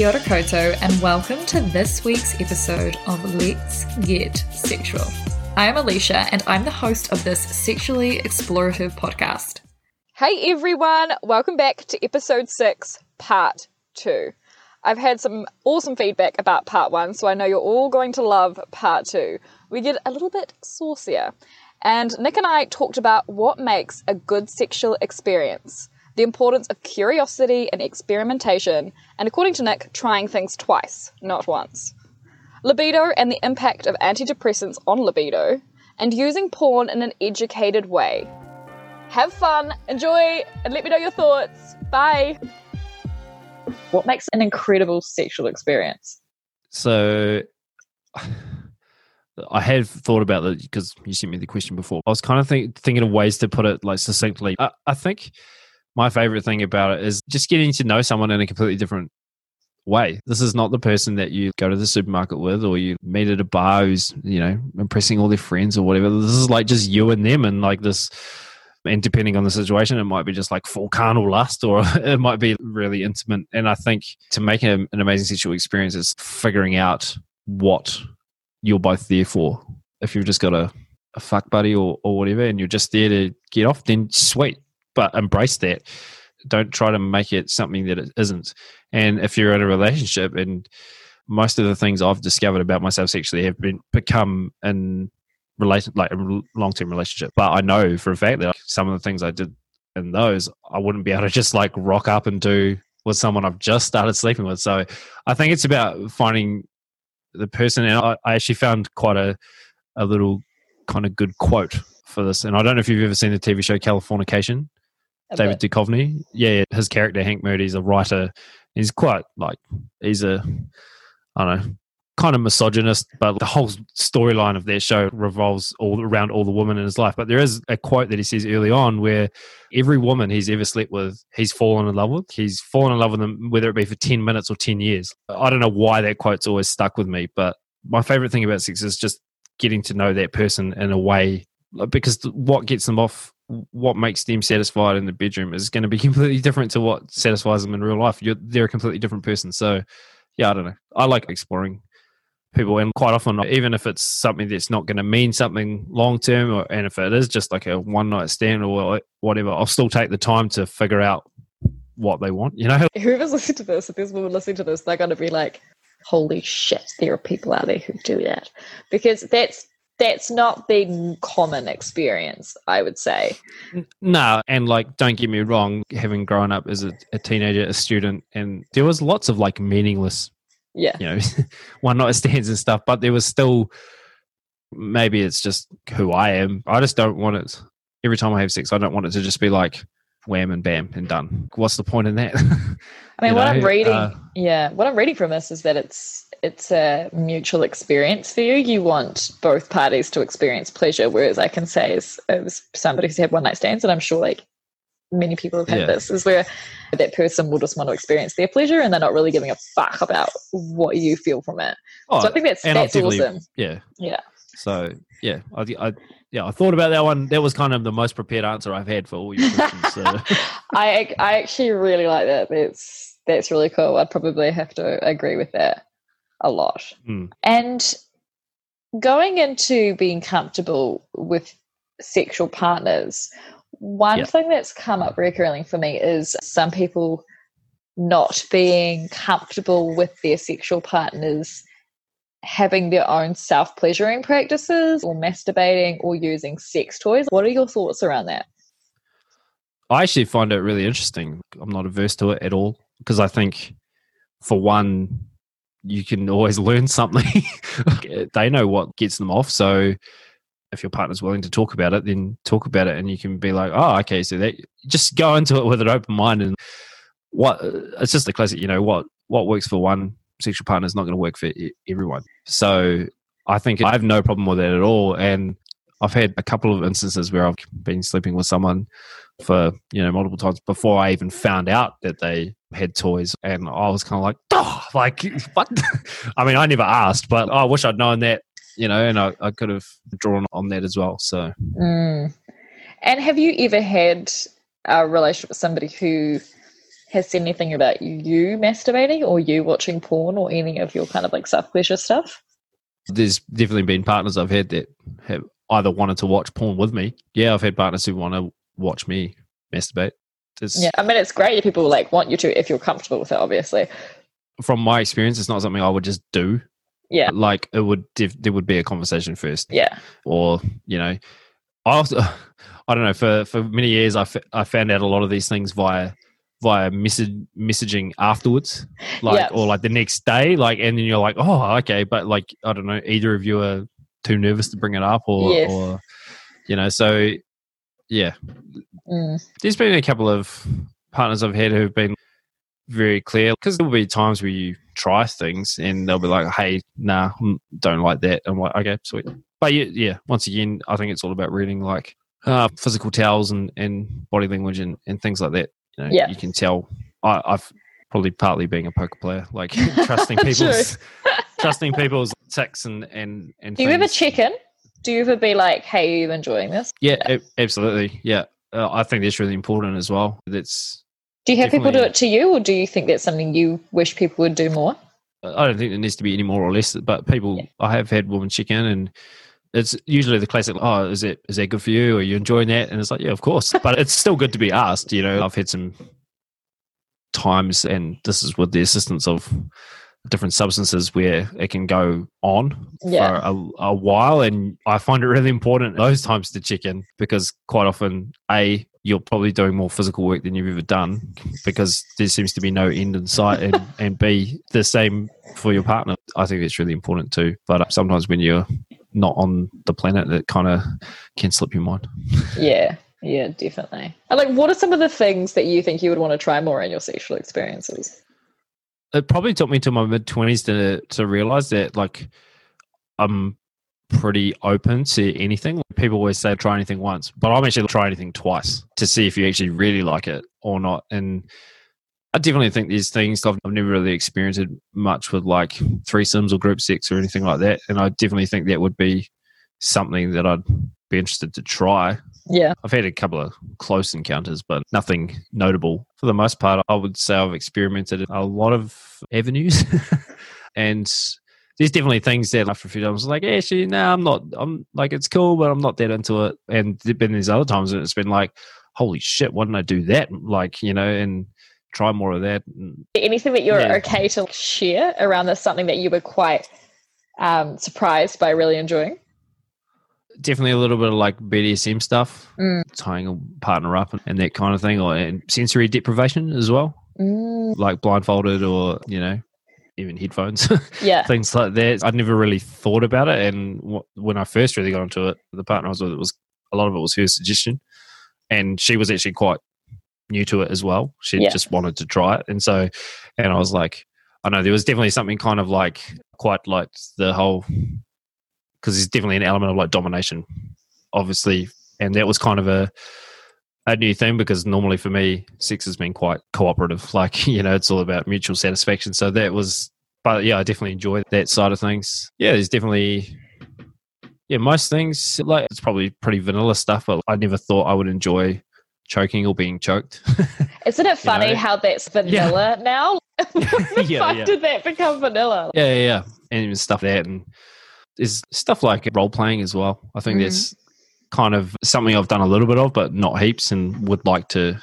Kia ora koutou, and welcome to this week's episode of Let's Get Sexual. I am Alicia, and I'm the host of this sexually explorative podcast. Hey everyone, welcome back to episode 6, part 2. I've had some awesome feedback about part 1, so I know you're all going to love part 2. We get a little bit saucier, and Nick and I talked about what makes a good sexual experience the importance of curiosity and experimentation, and according to Nick, trying things twice, not once. Libido and the impact of antidepressants on libido, and using porn in an educated way. Have fun, enjoy, and let me know your thoughts. Bye. What makes an incredible sexual experience? So I have thought about that because you sent me the question before. I was kind of think, thinking of ways to put it like succinctly. I, I think my favorite thing about it is just getting to know someone in a completely different way. This is not the person that you go to the supermarket with or you meet at a bar who's, you know, impressing all their friends or whatever. This is like just you and them and like this and depending on the situation, it might be just like full carnal lust or it might be really intimate. And I think to make an amazing sexual experience is figuring out what you're both there for. If you've just got a, a fuck buddy or, or whatever and you're just there to get off, then sweet but embrace that. Don't try to make it something that it isn't. And if you're in a relationship, and most of the things I've discovered about myself sexually have been become in relation like a long term relationship. But I know for a fact that some of the things I did in those, I wouldn't be able to just like rock up and do with someone I've just started sleeping with. So I think it's about finding the person. And I, I actually found quite a a little kind of good quote for this. And I don't know if you've ever seen the TV show Californication. David bit. Duchovny. Yeah, his character Hank Moody is a writer. He's quite like he's a I don't know kind of misogynist, but the whole storyline of their show revolves all around all the women in his life. But there is a quote that he says early on where every woman he's ever slept with, he's fallen in love with. He's fallen in love with them, whether it be for 10 minutes or 10 years. I don't know why that quote's always stuck with me, but my favorite thing about sex is just getting to know that person in a way because what gets them off what makes them satisfied in the bedroom is going to be completely different to what satisfies them in real life. You're, they're a completely different person. So, yeah, I don't know. I like exploring people, and quite often, even if it's something that's not going to mean something long term, or and if it is just like a one night stand or whatever, I'll still take the time to figure out what they want. You know, whoever's listening to this, if there's women listening to this, they're going to be like, "Holy shit, there are people out there who do that," because that's that's not the common experience, I would say. No, and like, don't get me wrong, having grown up as a, a teenager, a student, and there was lots of like meaningless, yeah, you know, one night stands and stuff, but there was still maybe it's just who I am. I just don't want it. Every time I have sex, I don't want it to just be like wham and bam and done. What's the point in that? I mean, what know? I'm reading, uh, yeah, what I'm reading from this is that it's it's a mutual experience for you. You want both parties to experience pleasure. Whereas I can say, as, as somebody who's had one night stands, and I'm sure like many people have had yeah. this, is where that person will just want to experience their pleasure and they're not really giving a fuck about what you feel from it. Oh, so I think that's that's awesome. Yeah, yeah. So yeah, I, I yeah, I thought about that one. That was kind of the most prepared answer I've had for all your questions. So. I I actually really like that. That's that's really cool. I'd probably have to agree with that a lot. Mm. And going into being comfortable with sexual partners, one yep. thing that's come up recurringly for me is some people not being comfortable with their sexual partners having their own self pleasuring practices or masturbating or using sex toys. What are your thoughts around that? I actually find it really interesting. I'm not averse to it at all because I think, for one, you can always learn something. they know what gets them off. So if your partner's willing to talk about it, then talk about it, and you can be like, "Oh, okay." So that just go into it with an open mind, and what it's just a classic. You know what what works for one sexual partner is not going to work for everyone. So I think I have no problem with that at all, and I've had a couple of instances where I've been sleeping with someone for you know multiple times before I even found out that they had toys, and I was kind of like, oh, like what? I mean, I never asked, but I wish I'd known that, you know, and I, I could have drawn on that as well. So, mm. and have you ever had a relationship with somebody who has said anything about you masturbating or you watching porn or any of your kind of like self pleasure stuff? There's definitely been partners I've had that have either wanted to watch porn with me. Yeah, I've had partners who want to watch me masturbate. It's, Yeah, I mean it's great if people like want you to if you're comfortable with it, obviously. From my experience, it's not something I would just do. Yeah. Like it would, def- there would be a conversation first. Yeah, or you know I also, I don't know for for many years I, f- I found out a lot of these things via via message, messaging afterwards like Yeah. or like the next day like and then you're like oh okay but like I don't know either of you are too nervous to bring it up or Yes. or you know so yeah Mm. there's been a couple of partners I've had who've been very clear because there will be times where you try things and they'll be like, "Hey, nah, mm, don't like that." I'm like, "Okay, sweet." But yeah, yeah, once again, I think it's all about reading like uh, physical tells and, and body language and, and things like that. You know, Yeah. you can tell. I, I've probably partly being a poker player, like trusting people's trusting people's ticks and and and. Do you ever things. check in? Do you ever be like, "Hey, are you enjoying this?" Yeah, a- absolutely. Yeah, uh, I think that's really important as well. That's Do you have people do it to you, or do you think that's something you wish people would do more? I don't think there needs to be any more or less, but people, Yeah. I have had women check in and it's usually the classic, oh, is it, is that good for you? Are you enjoying that? And it's like, yeah, of course, but it's still good to be asked. You know, I've had some times and this is with the assistance of different substances where it can go on Yeah. for a, a while. And I find it really important those times to check in because quite often, A, you're probably doing more physical work than you've ever done because there seems to be no end in sight. And, and B, the same for your partner. I think it's really important too. But sometimes when you're not on the planet, that kind of can slip your mind. Yeah, yeah, definitely. And like, what are some of the things that you think you would want to try more in your sexual experiences? it probably took me to my mid twenties to to realize that like I'm pretty open to anything. People always say try anything once, but I'm actually try anything twice to see if you actually really like it or not. And I definitely think there's things I've, I've never really experienced much with like threesomes or group sex or anything like that. And I definitely think that would be something that I'd be interested to try. Yeah, I've had a couple of close encounters, but nothing notable. For the most part, I would say I've experimented a lot of avenues. and there's definitely things that after a few times, like, actually, no, I'm not, I'm like, it's cool, but I'm not that into it. And been these other times that it's been like, holy shit, why didn't I do that? Like, you know, and try more of that. Anything that you're Yeah. okay to share around this, something that you were quite um, surprised by really enjoying? definitely a little bit of like BDSM stuff, Mm. tying a partner up and, and that kind of thing, or and sensory deprivation as well. Mm, like blindfolded or you know even headphones yeah, things like that i'd never really thought about it and wh- when i first really got into it the partner I was with it was a lot of it was her suggestion and she was actually quite new to it as well. She Yeah. just wanted to try it. And so and i was like i know there was definitely something kind of like quite like the whole because there's definitely an element of like domination obviously. And that was kind of a a new thing because normally for me sex has been quite cooperative. Like you know it's all about mutual satisfaction. So that was but yeah i definitely enjoy that side of things. Yeah there's definitely yeah most things like it's probably pretty vanilla stuff but i never thought i would enjoy choking or being choked isn't it funny know? how that's vanilla now? when the Yeah, fuck yeah. did that become vanilla? yeah yeah yeah and stuff like that and there's stuff like role playing as well i think Mhm. that's kind of something i've done a little bit of but not heaps and would like to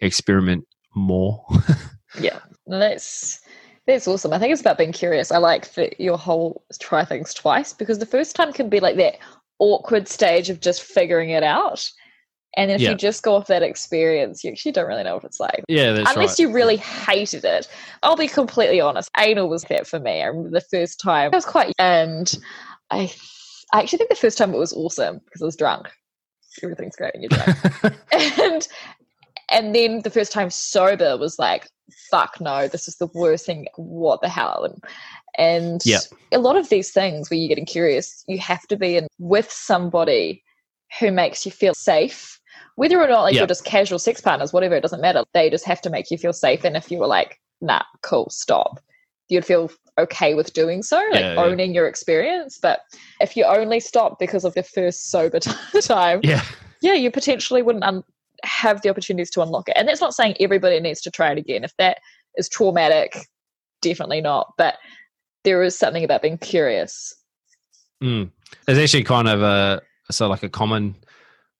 experiment more Yeah, that's that's awesome. I think it's about being curious. I like that your whole try things twice because the first time can be like that awkward stage of just figuring it out, and if Yeah. you just go off that experience, you actually don't really know what it's like. yeah Unless right you really hated it. I'll be completely honest. Anal was that for me. I remember the first time I was quite, and I, I actually think the first time it was awesome because I was drunk. Everything's great when you're drunk and and then the first time sober was like fuck no this is the worst thing what the hell and and Yeah. a lot of these things where you're getting curious you have to be in with somebody who makes you feel safe whether or not like Yeah. you're just casual sex partners whatever it doesn't matter they just have to make you feel safe and if you were like nah cool stop you'd feel okay with doing so like Yeah, yeah. owning your experience but if you only stop because of the first sober time yeah yeah, you potentially wouldn't un- have the opportunities to unlock it. And that's not saying everybody needs to try it again. If that is traumatic, definitely not. But there is something about being curious. Mm. There's actually kind of a so like a common.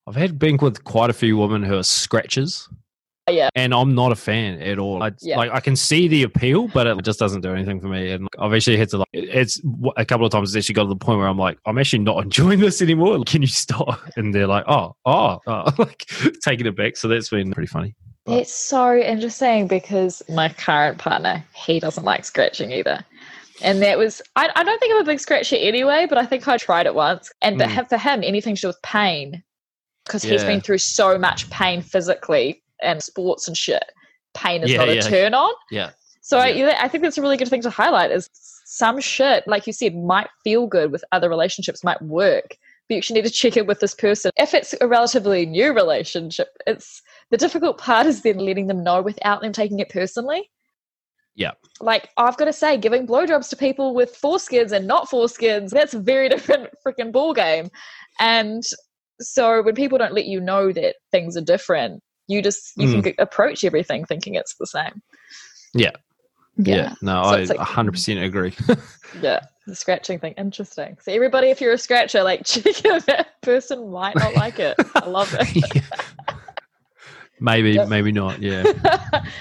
I've had been with quite a few women who are scratchers. Uh, yeah. And I'm not a fan at all. I, Yeah. Like I can see the appeal, but it just doesn't do anything for me. And I've actually had to like it's a couple of times. It's actually got to the point where I'm like, I'm actually not enjoying this anymore. Can you stop? And they're like, oh, oh, oh. like taking it back. So that's been pretty funny. But- It's so interesting because my current partner, he doesn't like scratching either. And that was, I, I don't think I'm a big scratcher anyway, but I think I tried it once. And but Mm. have- for him, anything to do with pain, because he's been through so much pain physically and sports and shit, pain is Yeah, not a turn on. Yeah. So I, I think that's a really good thing to highlight is some shit, like you said, might feel good with other relationships, might work. But you actually need to check in with this person. If it's a relatively new relationship, it's the difficult part is then letting them know without them taking it personally. Yeah. Like I've got to say, giving blowjobs to people with foreskins and not foreskins, that's a very different freaking ball game. And so when people don't let you know that things are different, you just you can Mm. g- approach everything thinking it's the same. Yeah. Yeah. No, So I like- 100% agree. Yeah, the scratching thing. Interesting. So everybody, if you're a scratcher, like check. That person might not like it. I love it. Maybe, maybe not. Yeah.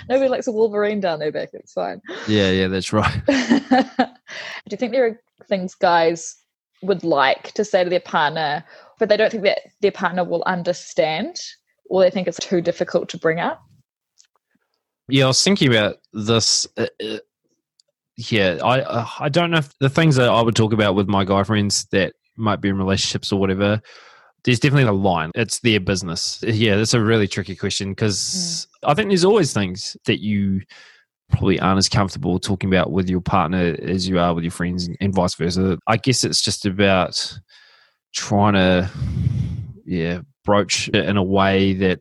Nobody likes a Wolverine down their back. It's fine. Yeah, yeah, that's right. Do you think there are things guys would like to say to their partner, but they don't think that their partner will understand, or they think it's too difficult to bring up? Yeah, I was thinking about this. Uh, uh, yeah, I uh, I don't know if the things that I would talk about with my guy friends that might be in relationships or whatever. There's definitely a line. It's their business. Yeah, that's a really tricky question because mm. I think there's always things that you probably aren't as comfortable talking about with your partner as you are with your friends, and vice versa. I guess it's just about trying to, yeah, broach it in a way that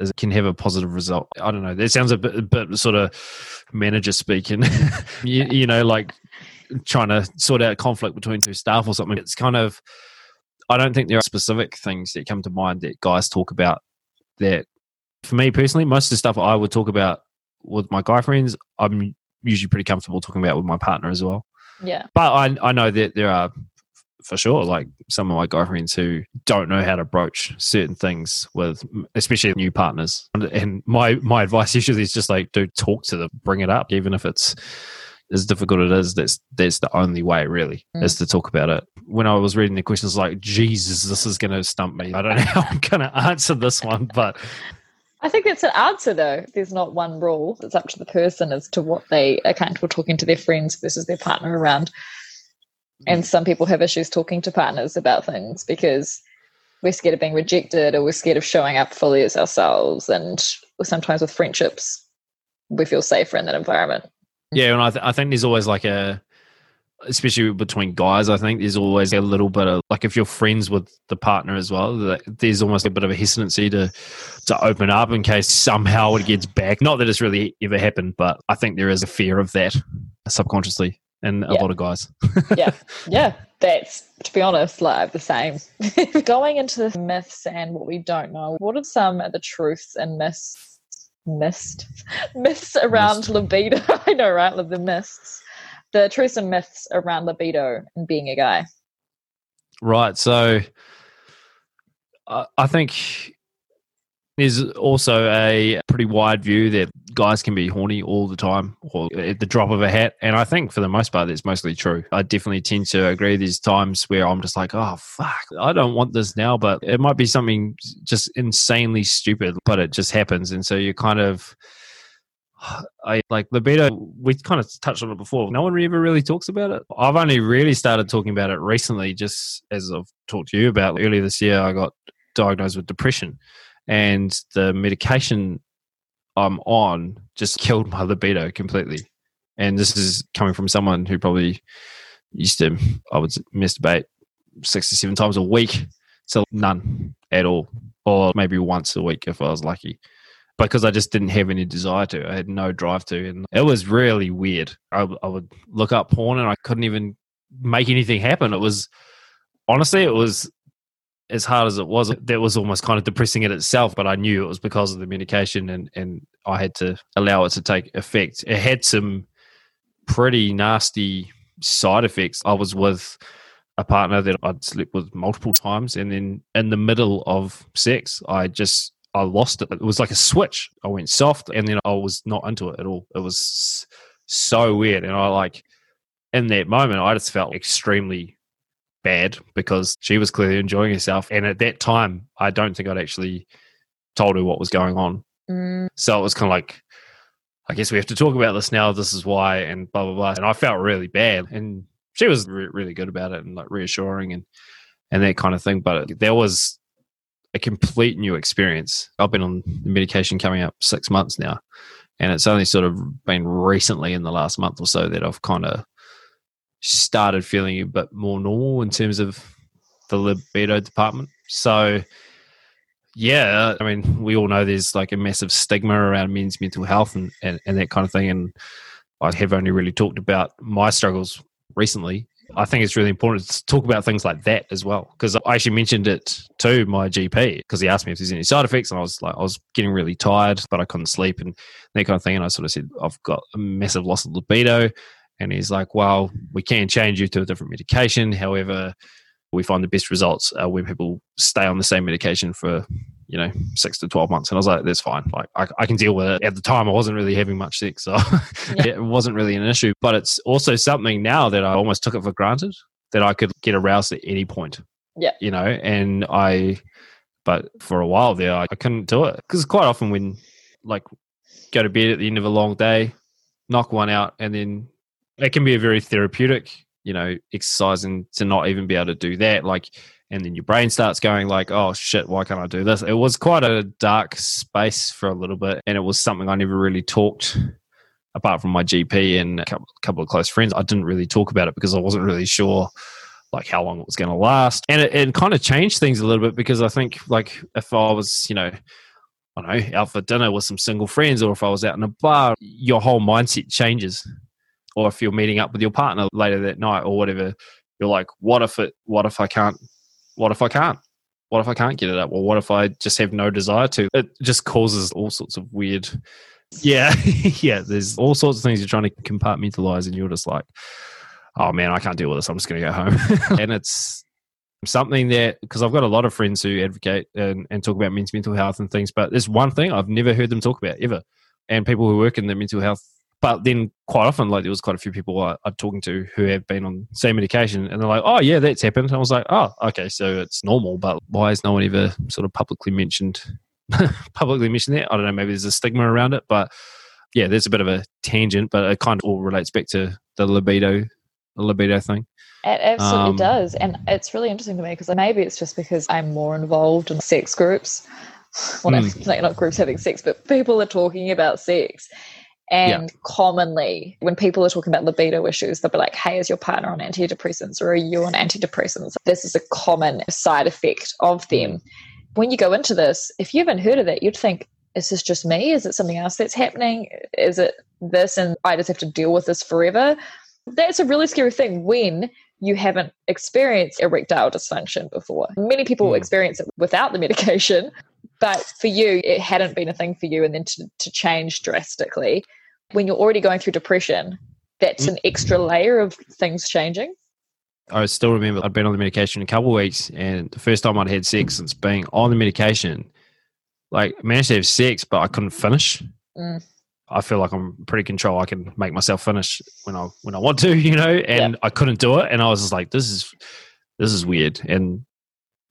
is, can have a positive result. I don't know. That sounds a bit, a bit sort of manager speaking. you, you know, like trying to sort out conflict between two staff or something. It's kind of. I don't think there are specific things that come to mind that guys talk about. That, for me personally, most of the stuff I would talk about with my guy friends, I'm usually pretty comfortable talking about with my partner as well. Yeah. But I I know that there are for sure like some of my guy friends who don't know how to broach certain things with especially new partners. And, and my my advice usually is just like do talk to them, bring it up, even if it's as difficult it is. That's that's the only way really Mm. is to talk about it. When I was reading the questions, like Jesus, this is going to stump me. I don't know how I'm going to answer this one, but I think that's an answer, though. There's not one rule. It's up to the person as to what they are comfortable talking to their friends versus their partner around. And some people have issues talking to partners about things because we're scared of being rejected or we're scared of showing up fully as ourselves. And sometimes with friendships, we feel safer in that environment. Yeah, and I, th- I think there's always like a, especially between guys, I think there's always a little bit of like if you're friends with the partner as well, there's almost a bit of a hesitancy to to open up in case somehow it gets back. Not that it's really ever happened, but I think there is a fear of that subconsciously in a lot of guys. yeah, yeah. That's to be honest, like the same. Going into the myths and what we don't know, what are some of the truths and myths, missed myths around Mist. libido? I know, right? The myths, the truths and myths around libido and being a guy. Right. So I I think there's also a pretty wide view that guys can be horny all the time or at the drop of a hat. And I think for the most part, that's mostly true. I definitely tend to agree. There's times where I'm just like, oh, fuck, I don't want this now, but it might be something just insanely stupid, but it just happens. And so you kind of. I like libido. We kind of touched on it before. No one ever really talks about it. I've only really started talking about it recently, just as I've talked to you about earlier this year. I got diagnosed with depression, and the medication I'm on just killed my libido completely. And this is coming from someone who probably used to, I would masturbate six to seven times a week, so none at all, or maybe once a week if I was lucky because I just didn't have any desire to. I had no drive to, and it was really weird. I, I would look up porn and I couldn't even make anything happen. It was honestly, it was as hard as it was, that was almost kind of depressing in itself. But I knew it was because of the medication, and and I had to allow it to take effect. It had some pretty nasty side effects. I was with a partner that I'd slept with multiple times, and then in the middle of sex, I just I lost it. It was like a switch. I went soft, and then I was not into it at all. It was so weird, and I like in that moment, I just felt extremely bad because she was clearly enjoying herself, and at that time, I don't think I'd actually told her what was going on. Mm. So it was kind of like, I guess we have to talk about this now. This is why, and blah blah blah. And I felt really bad, and she was re- really good about it and like reassuring and and that kind of thing. But there was a complete new experience. I've been on medication coming up six months now, and it's only sort of been recently in the last month or so that I've kind of started feeling a bit more normal in terms of the libido department. So yeah, I mean, we all know there's like a massive stigma around men's mental health and, and, and that kind of thing. And I have only really talked about my struggles recently. I think it's really important to talk about things like that as well. Because I actually mentioned it to my GP because he asked me if there's any side effects, and I was like, I was getting really tired, but I couldn't sleep and that kind of thing. And I sort of said, I've got a massive loss of libido. And he's like, Well, we can change you to a different medication. However, we find the best results uh, when people stay on the same medication for you know six to 12 months. And i was like that's fine. Like I, I can deal with it. At the time i wasn't really having much sex so yeah. it wasn't really an issue. But it's also something now that i almost took it for granted that i could get aroused at any point yeah. you know? And i but for a while there i, I couldn't do it. Because quite often when like go to bed at the end of a long day knock one out and then it can be a very therapeutic you know, exercising to not even be able to do that. Like, and then your brain starts going like, oh shit, why can't I do this? It was quite a dark space for a little bit. And it was something I never really talked apart from my GP and a couple, couple of close friends. I didn't really talk about it because I wasn't really sure like how long it was going to last. And it, it kind of changed things a little bit because I think like if I was, you know, I don't know, out for dinner with some single friends or if I was out in a bar, your whole mindset changes or if you're meeting up with your partner later that night or whatever, you're like, what if it, what if I can't, what if I can't? What if I can't get it up? Or what if I just have no desire to? It just causes all sorts of weird. Yeah. yeah. There's all sorts of things you're trying to compartmentalize and you're just like, oh man, I can't deal with this. I'm just going to go home. and it's something that, because I've got a lot of friends who advocate and, and talk about men's mental health and things, but there's one thing I've never heard them talk about ever. And people who work in the mental health but then quite often, like there was quite a few people I, am talking to who have been on same medication, and they're like, "Oh yeah, that's happened." And I was like, "Oh, okay, so it's normal." But why has no one ever sort of publicly mentioned publicly mentioned that? I don't know. Maybe there's a stigma around it, but yeah, there's a bit of a tangent, but it kind of all relates back to the libido, the libido thing. It absolutely um, does, and it's really interesting to me because maybe it's just because I'm more involved in sex groups. Well, mm. not, not groups having sex, but people are talking about sex and yeah. commonly, when people are talking about libido issues, they'll be like, hey, is your partner on antidepressants or are you on antidepressants? This is a common side effect of them. Mm. When you go into this, if you haven't heard of it, you'd think, is this just me? Is it something else that's happening? Is it this and I just have to deal with this forever? That's a really scary thing when you haven't experienced erectile dysfunction before. Many people mm. experience it without the medication, but for you, it hadn't been a thing for you, and then to, to change drastically when you're already going through depression, that's an extra layer of things changing. I still remember I'd been on the medication a couple of weeks, and the first time I'd had sex since being on the medication, like managed to have sex, but I couldn't finish. Mm. I feel like I'm pretty control. I can make myself finish when I when I want to, you know, and yeah. I couldn't do it, and I was just like, this is this is weird. And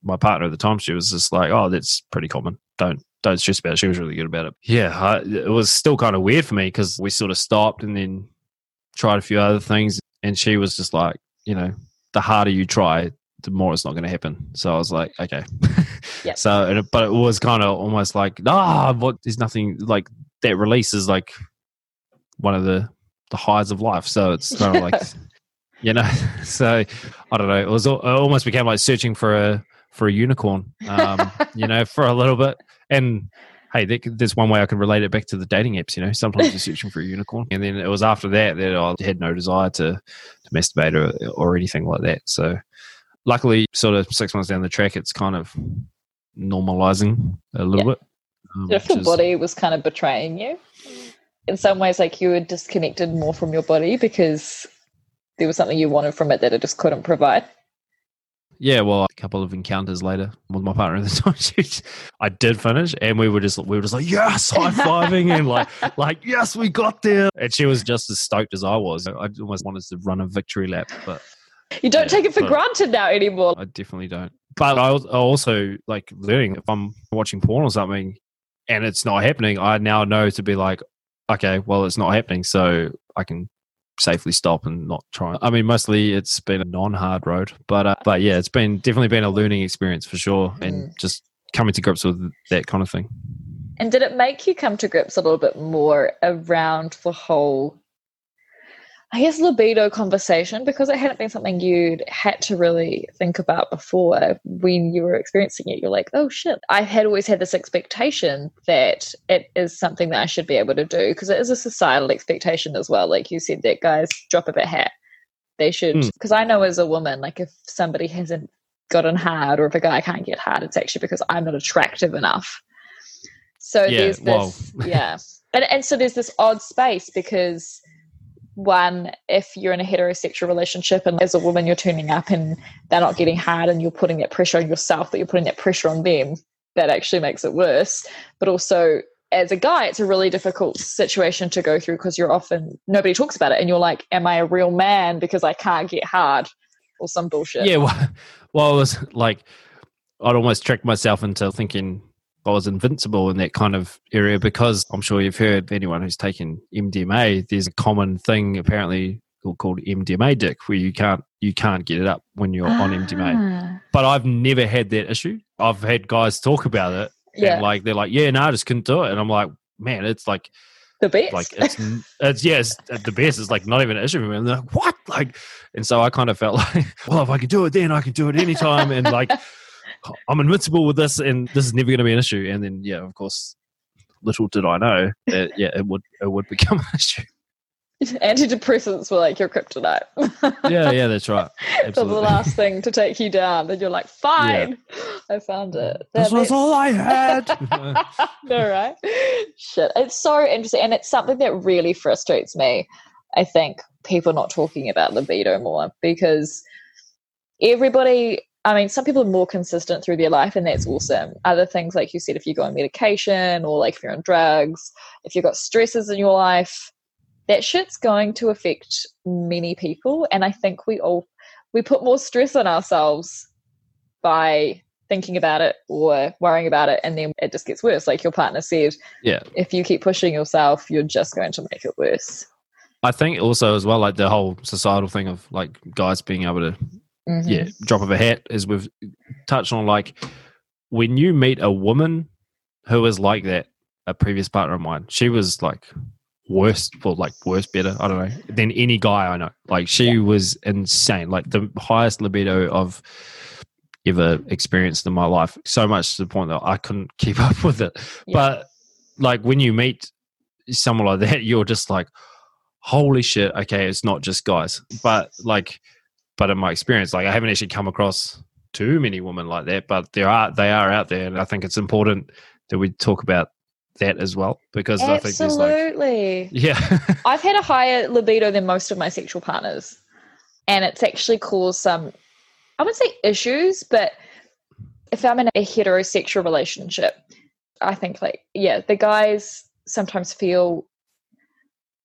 my partner at the time, she was just like, oh, that's pretty common. Don't don't stress about it. She was really good about it. Yeah, I, it was still kind of weird for me because we sort of stopped and then tried a few other things, and she was just like, you know, the harder you try, the more it's not going to happen. So I was like, okay. Yeah. so, but it was kind of almost like, ah, what? There's nothing like that. Release is like one of the the highs of life. So it's kind of like, you know. So I don't know. It was it almost became like searching for a for a unicorn. Um, you know, for a little bit. And hey, there's one way I can relate it back to the dating apps. You know, sometimes you're searching for a unicorn, and then it was after that that I had no desire to to masturbate or, or anything like that. So, luckily, sort of six months down the track, it's kind of normalizing a little Yeah. bit. um, if your is- body was kind of betraying you in some ways like you were disconnected more from your body because there was something you wanted from it that it just couldn't provide Yeah, well, a couple of encounters later with my partner at the time, she, I did finish, and we were just we were just like yes, high fiving, and like like yes, we got there. And she was just as stoked as I was. I almost wanted to run a victory lap, but you don't Yeah, take it for granted now anymore I definitely don't. But I also like learning if I'm watching porn or something, and it's not happening. I now know to be like, okay, well, it's not happening, so I can safely stop and not try. I mean, mostly it's been a non-hard road, but uh, but yeah, it's been definitely been a learning experience for sure, and just coming to grips with that kind of thing. and did it make you come to grips a little bit more around the whole I guess libido conversation because it hadn't been something you'd had to really think about before when you were experiencing it. You're like, oh shit. I had always had this expectation that it is something that I should be able to do because it is a societal expectation as well. Like you said, that guys drop of a hat. They should, Hmm. because I know as a woman, like if somebody hasn't gotten hard or if a guy can't get hard, it's actually because I'm not attractive enough. So Yeah, there's this, yeah. And, and so there's this odd space because one, if you're in a heterosexual relationship and as a woman you're turning up and they're not getting hard and you're putting that pressure on yourself, that you're putting that pressure on them, that actually makes it worse. But also as a guy, it's a really difficult situation to go through because you're often nobody talks about it and you're like, Am I a real man because I can't get hard? Or some bullshit. Yeah, well, well, it was like I'd almost tricked myself into thinking I was invincible in that kind of area because I'm sure you've heard anyone who's taken MDMA. There's a common thing apparently called MDMA dick, where you can't you can't get it up when you're on MDMA. Ah. But I've never had that issue. I've had guys talk about it, Yeah. and like they're like, "Yeah, no, I just couldn't do it," and I'm like, "Man, it's like the best. like it's it's yeah, the best. It's like not even an issue for me. And they're like, what? Like, and so I kind of felt like, well, if I can do it then, I can do it anytime. And like, I'm invincible with this, and this is never going to be an issue. And then yeah, of course, little did I know that yeah, it would it would become an issue. Antidepressants were like your kryptonite. Yeah, yeah, that's right. for the last thing to take you down. Then you're like, fine, I found it. This That- was all I had. no, right? Shit. It's so interesting. And it's something that really frustrates me. I think people not talking about libido more because everybody, I mean, some people are more consistent through their life, and that's awesome. Other things, like you said, if you go on medication or like if you're on drugs, if you've got stresses in your life, that shit's going to affect many people. And I think we all, we put more stress on ourselves by thinking about it or worrying about it and then it just gets worse like your partner said Yeah. if you keep pushing yourself you're just going to make it worse I think also as well, like the whole societal thing of like guys being able to Mhm. yeah, drop of a hat, as we've touched on. Like when you meet a woman who is like that, a previous partner of mine, she was like worse, for like worse, better, I don't know, than any guy I know. Like she was insane, like the highest libido of ever experienced in my life. So much to the point that I couldn't keep up with it. Yeah. But like when you meet someone like that, you're just like, holy shit, okay, it's not just guys. But like, but in my experience, like I haven't actually come across too many women like that, but there are they are out there, and I think it's important that we talk about that as well because I think there's like absolutely. Yeah. I've had a higher libido than most of my sexual partners and it's actually caused some i wouldn't say issues but if i'm in a heterosexual relationship i think like yeah the guys sometimes feel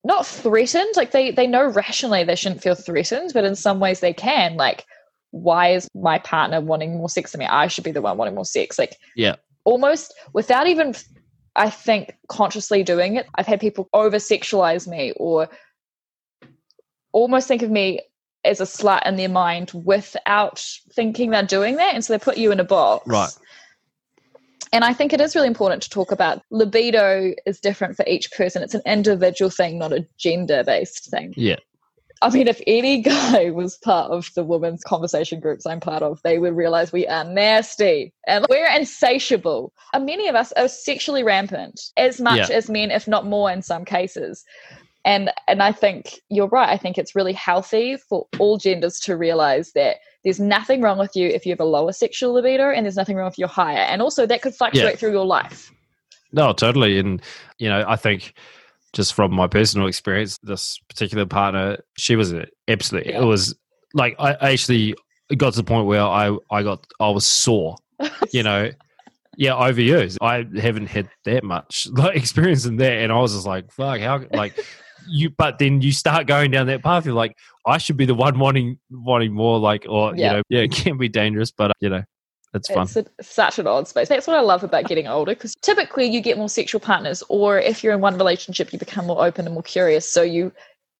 not threatened like they they know rationally they shouldn't feel threatened but in some ways they can like why is my partner wanting more sex than me i should be the one wanting more sex like Yeah. almost without even i think consciously doing it i've had people over sexualize me or almost think of me as a slut in their mind without thinking they're doing that and so they put you in a box Right. And I think it is really important to talk about libido is different for each person. It's an individual thing, not a gender based thing. Yeah. I mean, if any guy was part of the women's conversation groups I'm part of, they would realize we are nasty and we're insatiable. And many of us are sexually rampant as much Yeah. as men, if not more in some cases. And and I think you're right. I think it's really healthy for all genders to realize that there's nothing wrong with you if you have a lower sexual libido, and there's nothing wrong if you're higher. And also, that could fluctuate Yeah. through your life. No, totally. And, you know, I think just from my personal experience, this particular partner, she was absolutely, Yeah. it was like, I actually got to the point where I, I got, I was sore, you know. Yeah, over years, I haven't had that much like experience in that, and I was just like, "Fuck, how?" Like, you, but then you start going down that path. You're like, I should be the one wanting wanting more, like, or Yeah. you know, yeah, it can be dangerous, but you know, it's fun. It's a, such an odd space. That's what I love about getting older because typically you get more sexual partners, or if you're in one relationship, you become more open and more curious. So you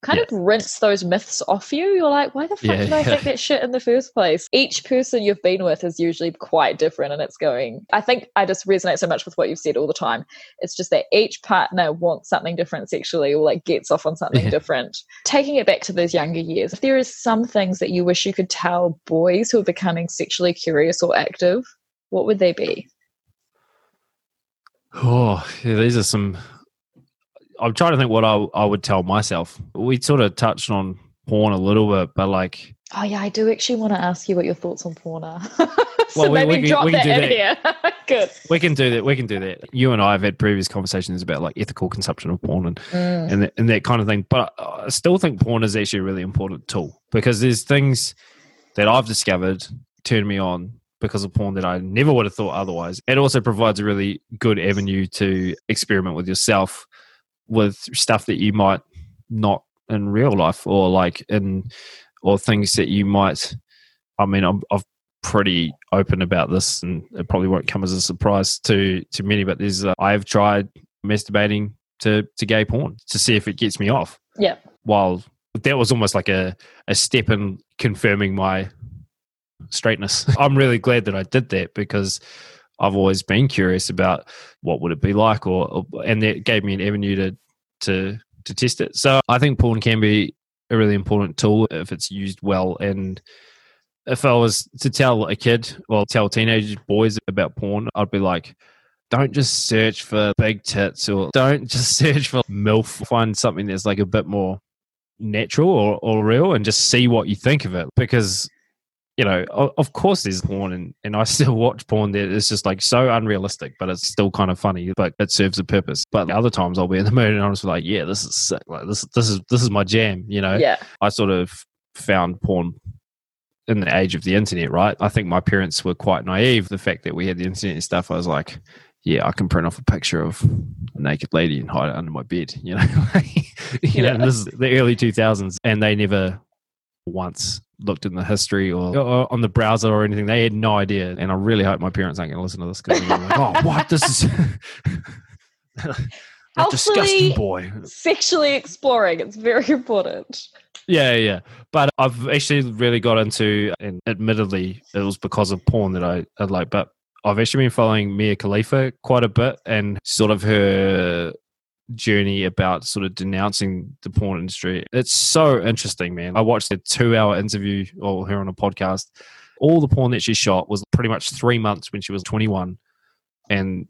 kind of rinse those myths off you. You're like, why the fuck Yeah, did I yeah. think that shit in the first place? Each person you've been with is usually quite different, and it's going. I think I just resonate so much with what you've said all the time. It's just that each partner wants something different sexually, or like gets off on something Yeah. different. Taking it back to those younger years, if there is some things that you wish you could tell boys who are becoming sexually curious or active, what would they be? Oh, yeah, these are some. I'm trying to think what I I would tell myself. We sort of touched on porn a little bit, but like, Oh yeah, I do actually want to ask you what your thoughts on porn are. so Well, we- maybe we can- drop we can that do in here. Good. we can do that. We can do that. You and I have had previous conversations about like ethical consumption of porn and Mm. and that, and that kind of thing. But I still think porn is actually a really important tool because there's things that I've discovered turn me on because of porn that I never would have thought otherwise. It also provides a really good avenue to experiment with yourself with stuff that you might not in real life or like in or things that you might. I mean, I'm I've pretty open about this, and it probably won't come as a surprise to to many. But there's uh, I have tried masturbating to to gay porn to see if it gets me off. Yeah. While that was almost like a a step in confirming my straightness. I'm really glad that I did that because I've always been curious about what would it be like, or, or and that gave me an avenue to to to test it. So I think porn can be a really important tool if it's used well. And if I was to tell a kid, well, tell teenage boys about porn, I'd be like, don't just search for big tits or don't just search for MILF. Find something that's like a bit more natural or, or real and just see what you think of it. Because, you know, of course there's porn and, and I still watch porn that is just like so unrealistic, but it's still kind of funny, but it serves a purpose. But other times I'll be in the mood and I'm just like, yeah, this is sick. Like this, this is, this is my jam, you know? Yeah. I sort of found porn in the age of the internet, right? I think my parents were quite naive. The fact that we had the internet and stuff, I was like, yeah, I can print off a picture of a naked lady and hide it under my bed, you know? you know, Yeah. this is the early 2000s, and they never once looked in the history or, or uh, on the browser or anything. They had no idea. And I really hope my parents aren't going to listen to this because they're like, oh, what? This is. that disgusting boy. Sexually exploring. It's very important. Yeah, yeah. But I've actually really got into, and admittedly, it was because of porn that I, I like, but I've actually been following Mia Khalifa quite a bit and sort of her journey about sort of denouncing the porn industry. It's so interesting, man. I watched a two hour interview or her on a podcast. All the porn that she shot was pretty much three months when she was 21. And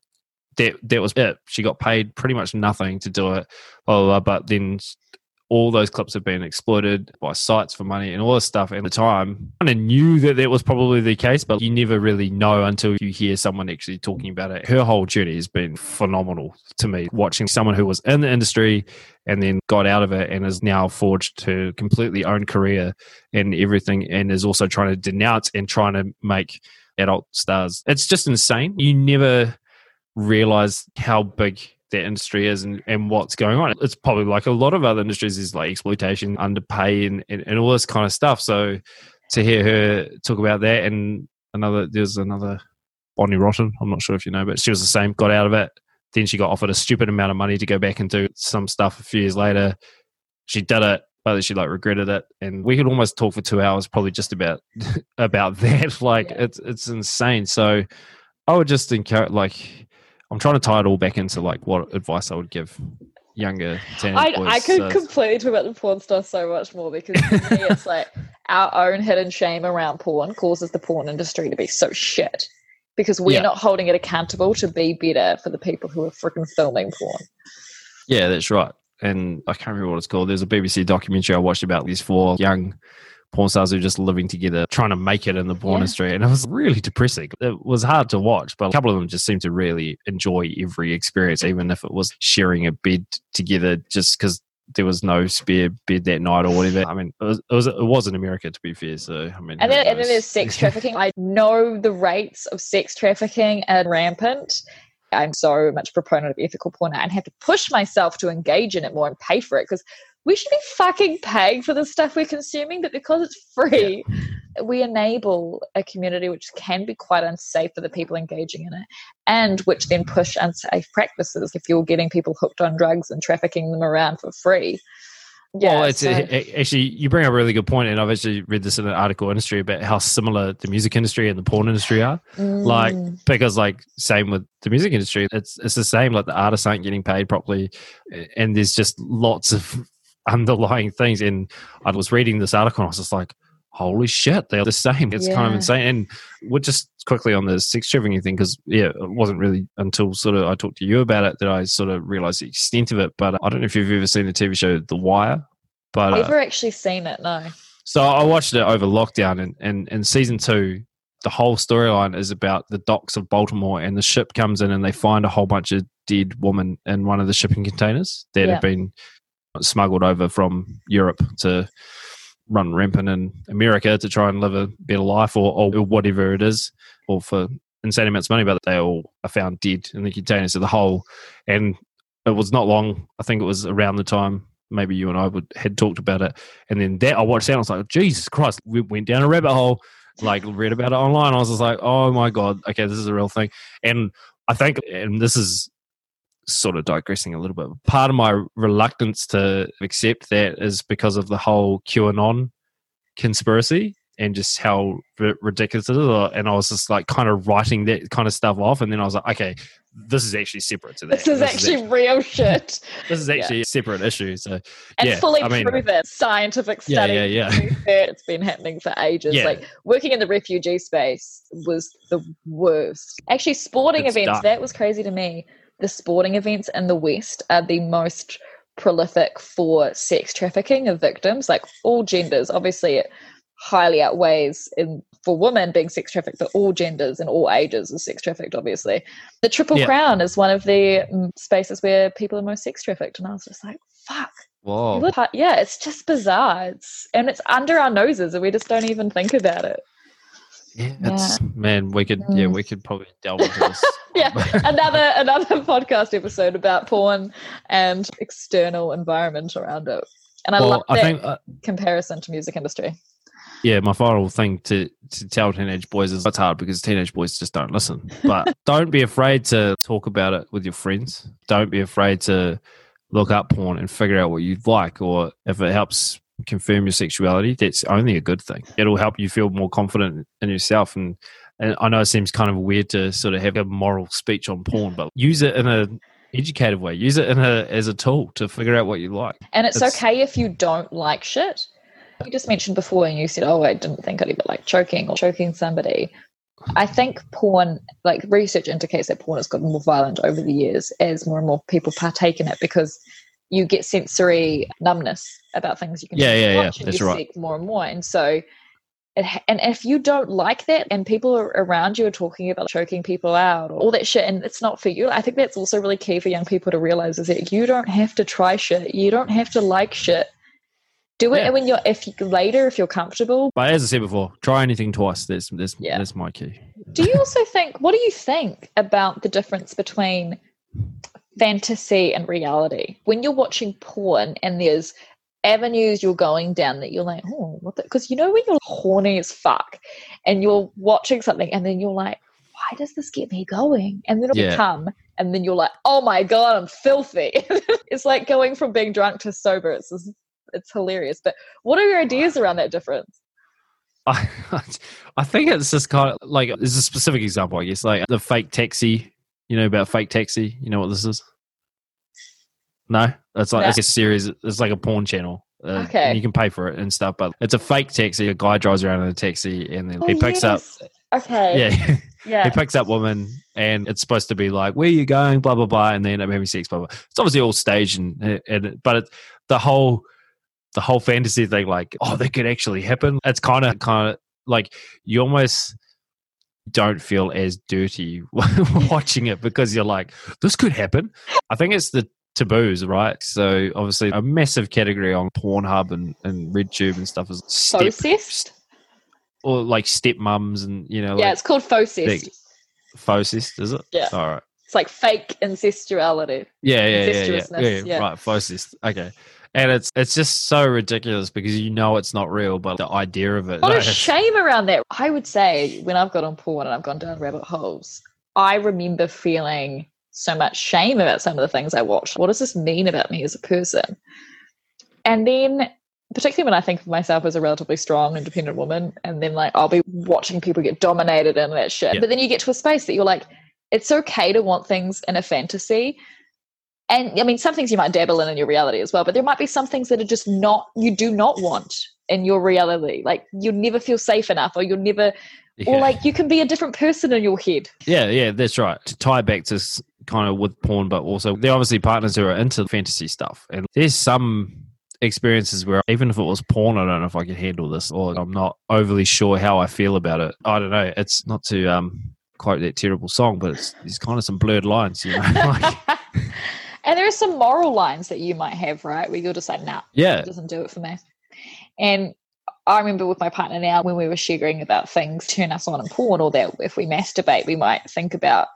that that was it. She got paid pretty much nothing to do it. Blah, blah, blah. But then all those clips have been exploited by sites for money and all this stuff. At the time, I kind of knew that that was probably the case, but you never really know until you hear someone actually talking about it. Her whole journey has been phenomenal to me. Watching someone who was in the industry and then got out of it and is now forged her completely own career and everything, and is also trying to denounce and trying to make adult stars. It's just insane. You never realize how big that industry is and, and what's going on. It's probably like a lot of other industries is like exploitation, underpay and, and, and all this kind of stuff. So to hear her talk about that and another there's another Bonnie Rotten, I'm not sure if you know, but she was the same, got out of it. Then she got offered a stupid amount of money to go back and do some stuff a few years later. She did it, but she like regretted it. And we could almost talk for two hours probably just about about that. Like Yeah. it's it's insane. So I would just encourage like I'm trying to tie it all back into like what advice I would give younger I, boys. I could So- completely talk about the porn stuff so much more because to me it's like our own hidden shame around porn causes the porn industry to be so shit because we're Yeah. not holding it accountable to be better for the people who are freaking filming porn. Yeah, that's right. And I can't remember what it's called. There's a BBC documentary I watched about these four young porn stars who are just living together, trying to make it in the porn Yeah. industry. And it was really depressing. It was hard to watch, but a couple of them just seemed to really enjoy every experience, even if it was sharing a bed together just because there was no spare bed that night or whatever. I mean, it was, it was, it was in America, to be fair. So, I mean, And then, and then there's sex trafficking. I know the rates of sex trafficking are rampant. I'm so much a proponent of ethical porn and have to push myself to engage in it more and pay for it because we should be fucking paying for the stuff we're consuming, but because it's free, we enable a community which can be quite unsafe for the people engaging in it, and which then push unsafe practices if you're getting people hooked on drugs and trafficking them around for free. Yeah, well, it's so- a- a- actually you bring up a really good point, and I've actually read this in an article in industry about how similar the music industry and the porn industry are. Like Mm. because like same with the music industry, it's it's the same. Like the artists aren't getting paid properly, eh, and there's just lots of underlying things. And I was reading this article, and I was just like, "Holy shit, they're the same." It's kind of insane. And we're just quickly on the sex trafficking thing because yeah, it wasn't really until sort of I talked to you about it that I sort of realized the extent of it. But I don't know if you've ever seen the TV show The Wire, but uh, Never actually seen it, no. so I watched it over lockdown, and and, and season two, the whole storyline is about the docks of Baltimore, and the ship comes in, and they find a whole bunch of dead women in one of the shipping containers that Yeah. have been smuggled over from Europe to run rampant in America to try and live a better life, or, or whatever it is, or for insane amounts of money. But they all are found dead in the containers. of the whole, and it was not long. I think it was around the time maybe you and I would had talked about it, and then that I watched that. I was like, Jesus Christ, we went down a rabbit hole. Like read about it online. I was just like, oh my god, okay, this is a real thing. And I think, and this is sort of digressing a little bit. Part of my reluctance to accept that is because of the whole QAnon conspiracy and just how ridiculous it is. Uh, and I was just like kind of writing that kind of stuff off. And then I was like, okay, this is actually separate to that. This is actually real shit. this is actually a separate issue. So And Yeah, fully I mean- proven scientific study. yeah, yeah. that It's been happening for ages. Yeah. Like working in the refugee space was the worst. Actually, sporting It's events, dark. that was crazy to me. The sporting events in the West are the most prolific for sex trafficking of victims, like all genders. Obviously, it highly outweighs in for women being sex trafficked, but all genders and all ages are sex trafficked, obviously. The Triple Yeah. Crown is one of the mm, spaces where people are most sex trafficked. And I was just like, fuck. Whoa. Yeah, it's just bizarre. It's and it's under our noses, and we just don't even think about it. Yeah, it's man, we could yeah, we could probably delve into this. Yeah, another another podcast episode about porn and external environment around it. And I well, love I that think uh, comparison to music industry. yeah, my final thing to to tell teenage boys is it's hard because teenage boys just don't listen. But don't be afraid to talk about it with your friends. Don't be afraid to look up porn and figure out what you'd like, or if it helps confirm your sexuality, that's only a good thing. It'll help you feel more confident in yourself. And and I know it seems kind of weird to sort of have a moral speech on porn, but use it in a educated way. Use it in a as a tool to figure out what you like. And it's, It's- okay if you don't like shit. You just mentioned before, and you said, "Oh, I didn't think I'd ever like choking or choking somebody." I think porn, like research indicates that porn has gotten more violent over the years as more and more people partake in it because you get sensory numbness about things you can Yeah, yeah, yeah, and that's you right. seek more and more. And so, it, and if you don't like that, and people are around you are talking about choking people out or all that shit, and it's not for you, I think that's also really key for young people to realize is that you don't have to try shit, you don't have to like shit. Do it Yeah. when you're if you later if you're comfortable. But as I said before, try anything twice. That's that's Yeah. that's my key. Do you also think what do you think about the difference between fantasy and reality? When you're watching porn and there's avenues you're going down that you're like, oh, what because you know when you're horny as fuck and you're watching something and then you're like, why does this get me going? And then it'll Yeah. come and then you're like, oh my god, I'm filthy. it's like going from being drunk to sober. It's just, it's hilarious. But what are your ideas around that difference? I I think it's just kind of like there's a specific example, I guess, like the fake taxi. You know about fake taxi? You know what this is? No, it's like No. it's a series. It's like a porn channel. Uh, Okay. and you can pay for it and stuff, but it's a fake taxi. A guy drives around in a taxi, and then he Oh, picks up. Okay. Yeah, Yeah. he picks up women, and it's supposed to be like, "Where you going?" Blah blah blah, and then I'm having sex. Blah blah. It's obviously all staged, and, and but it, the whole the whole fantasy thing, like, oh, that could actually happen. It's kind of, kind of like you almost don't feel as dirty watching it because you're like, this could happen. I think it's the taboos, right? So obviously a massive category on Pornhub and, and RedTube and stuff is step, Fauxcest? or like stepmoms and you know, Yeah, like it's called fauxcest. fauxcest, is it? Yeah. All right. It's like fake incestuality. Yeah, yeah, yeah, yeah, yeah, yeah. Right, fauxcest. Okay. And it's it's just so ridiculous because you know it's not real, but the idea of it. A like, it's- shame around that. I would say when I've got on porn and I've gone down rabbit holes, I remember feeling so much shame about some of the things I watched. What does this mean about me as a person? And then, particularly when I think of myself as a relatively strong, independent woman, and then like I'll be watching people get dominated and that shit. Yeah. But then you get to a space that you're like, it's okay to want things in a fantasy. And I mean, some things you might dabble in in your reality as well, but there might be some things that are just not, you do not want in your reality. Like you'll never feel safe enough, or you'll never, or like you can be a different person in your head. Yeah, yeah, that's right. To tie back to kind of with porn, but also they're obviously partners who are into fantasy stuff. And there's some experiences where even if it was porn, I don't know if I could handle this or I'm not overly sure how I feel about it. I don't know. It's not to um quote that terrible song, but it's there's kind of some blurred lines, you know. like, and there are some moral lines that you might have, right? Where you're just like, nah, yeah. it doesn't do it for me. And I remember with my partner now when we were sharing about things turn us on in porn or that if we masturbate, we might think about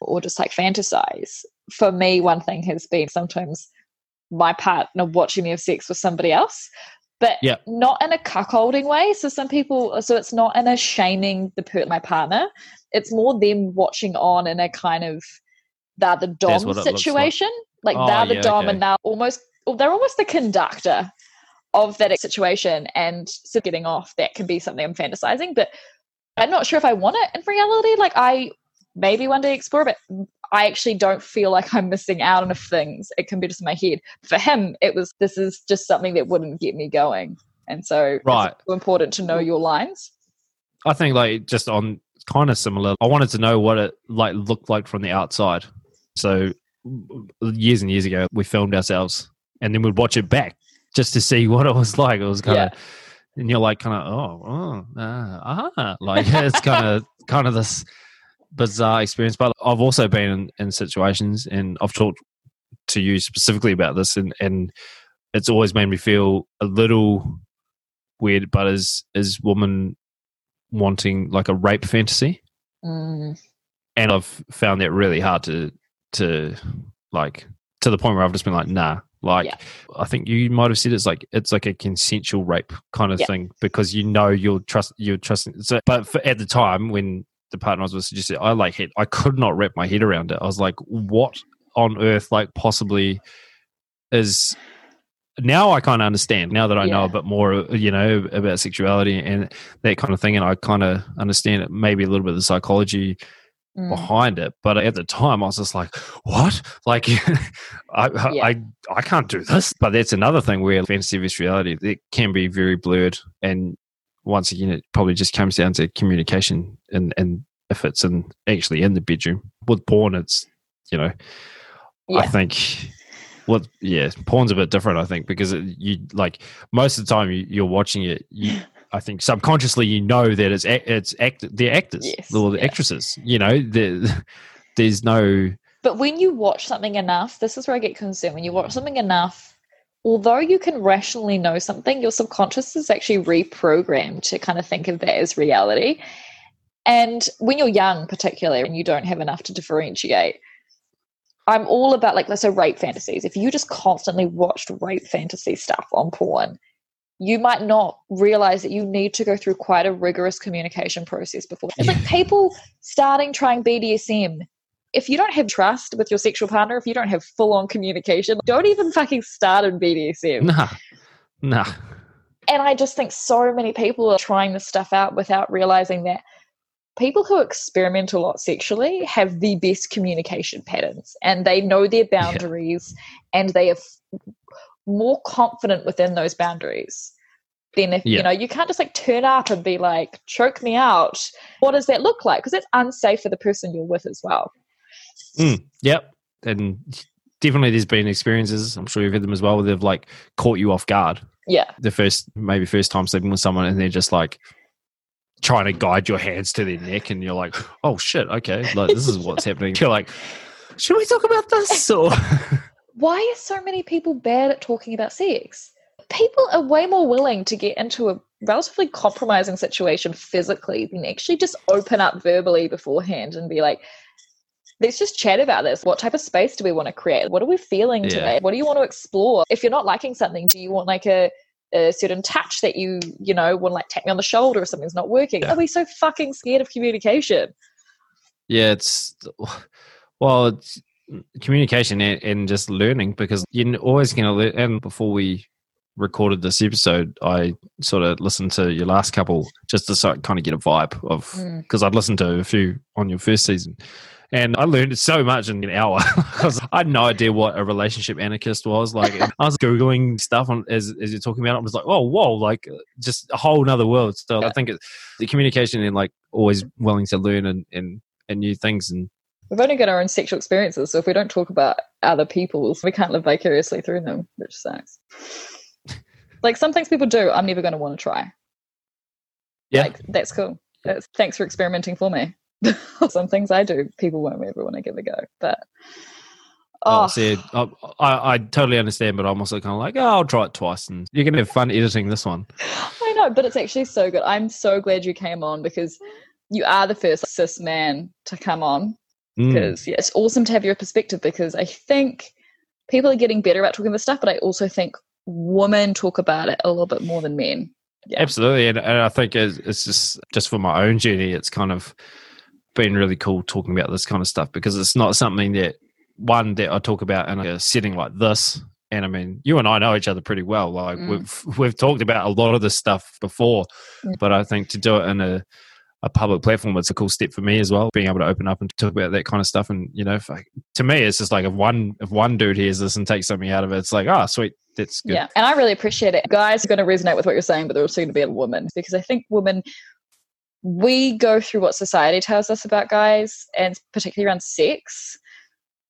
or just like fantasize. For me, one thing has been sometimes my partner watching me have sex with somebody else, but Yeah. not in a cuckolding way. So some people, so it's not in a shaming the per- my partner. It's more them watching on in a kind of the That's dom looks like. Like, Oh, they're the yeah, dom okay. and they're almost, they're almost the conductor of that situation and so getting off that can be something i'm fantasizing but i'm not sure if i want it in reality like i maybe one day explore but i actually don't feel like i'm missing out on things it can be just in my head for him it was this is just something that wouldn't get me going and so Right. it's important to know your lines I think like just on kind of similar. I wanted to know what it like looked like from the outside. So years and years ago, we filmed ourselves and then we'd watch it back just to see what it was like. It was kind of, and you're like, kind of, oh, oh, ah, ah, like it's kind of, kind of this bizarre experience. But I've also been in, in situations, and I've talked to you specifically about this, and and it's always made me feel a little weird. But as as woman wanting like a rape fantasy, Mm, and I've found that really hard to to like to the point where I've just been like, nah. Like Yeah. I think you might have said it's like it's like a consensual rape kind of Yeah. thing because you know you're trust you're trusting. So, but for, at the time when the partner I was with suggested, I like hit, I could not wrap my head around it. I was like, what on earth like possibly is now I kind of understand now that I know a bit more, you know, about sexuality and that kind of thing, and I kind of understand it, maybe a little bit of the psychology mm. behind it. But at the time, I was just like, "What? Like, I, I, Yeah. I, I can't do this." But that's another thing where fantasy versus reality it can be very blurred, and once again, it probably just comes down to communication and and if it's in actually in the bedroom with porn, it's you know, I think. Well, yeah, porn's a bit different, I think, because it, you like most of the time you, you're watching it. You, I think subconsciously you know that it's it's act the actors Yes, or the yeah. actresses. You know, the, there's no But when you watch something enough, this is where I get concerned. When you watch something enough, although you can rationally know something, your subconscious is actually reprogrammed to kind of think of that as reality. And when you're young, particularly, and you don't have enough to differentiate, I'm all about like let's say rape fantasies. If you just constantly watched rape fantasy stuff on porn, you might not realize that you need to go through quite a rigorous communication process before. It's like people starting trying BDSM if you don't have trust with your sexual partner, if you don't have full on communication, don't even fucking start in BDSM. nah, nah. And I just think so many people are trying this stuff out without realizing that people who experiment a lot sexually have the best communication patterns and they know their boundaries and they f- more confident within those boundaries. Then if Yeah. you know you can't just like turn up and be like choke me out. What does that look like? Because it's unsafe for the person you're with as well. Mm, yep. And definitely there's been experiences. I'm sure you've had them as well. Where they've like caught you off guard. Yeah. The first maybe first time sleeping with someone, and they're just like trying to guide your hands to their neck, and you're like, oh shit, okay, like this is what's happening. You're like, should we talk about this or? Why are so many people bad at talking about sex? People are way more willing to get into a relatively compromising situation physically than actually just open up verbally beforehand and be like, let's just chat about this. What type of space do we want to create? What are we feeling Yeah. today? What do you want to explore? If you're not liking something, do you want like a, a certain touch that you, you know, want to like tap me on the shoulder if something's not working? Yeah. Are we so fucking scared of communication? Yeah, it's well, it's communication and, and just learning because you're always going to learn. And before we recorded this episode, I sort of listened to your last couple just to sort of kind of get a vibe of Mm. because I'd listened to a few on your first season. And I learned so much in an hour because I had no idea what a relationship anarchist was. Like, I was Googling stuff on, as, as you're talking about it. I was like, oh, whoa, like just a whole nother world. So I think it, the communication and like always willing to learn and, and, and new things. And We've only got our own sexual experiences, so if we don't talk about other people's, we can't live vicariously through them, which sucks. like some things people do, I'm never going to want to try. Yeah. Like, that's cool. That's, thanks for experimenting for me. some things I do, people won't ever want to give a go. But Oh, oh, see, I, I, I totally understand, but I'm also kind of like, oh, I'll try it twice, and you're gonna have fun editing this one. I know, but it's actually so good. I'm so glad you came on because you are the first cis man to come on Mm. because yeah, it's awesome to have your perspective because I think people are getting better about talking about stuff, but I also think women talk about it a little bit more than men. Yeah. Absolutely, and, and I think it's, it's just just for my own journey, it's kind of been really cool talking about this kind of stuff because it's not something that one that I talk about in a setting like this. And I mean, you and I know each other pretty well. Like Mm. we've we've talked about a lot of this stuff before, Mm. but I think to do it in a a public platform, it's a cool step for me as well. Being able to open up and talk about that kind of stuff, and you know, if I, to me, it's just like if one if one dude hears this and takes something out of it, it's like, oh, sweet, that's good. Yeah, and I really appreciate it. Guys are going to resonate with what you're saying, but they're also going to be a woman because I think women, we go through what society tells us about guys, and particularly around sex.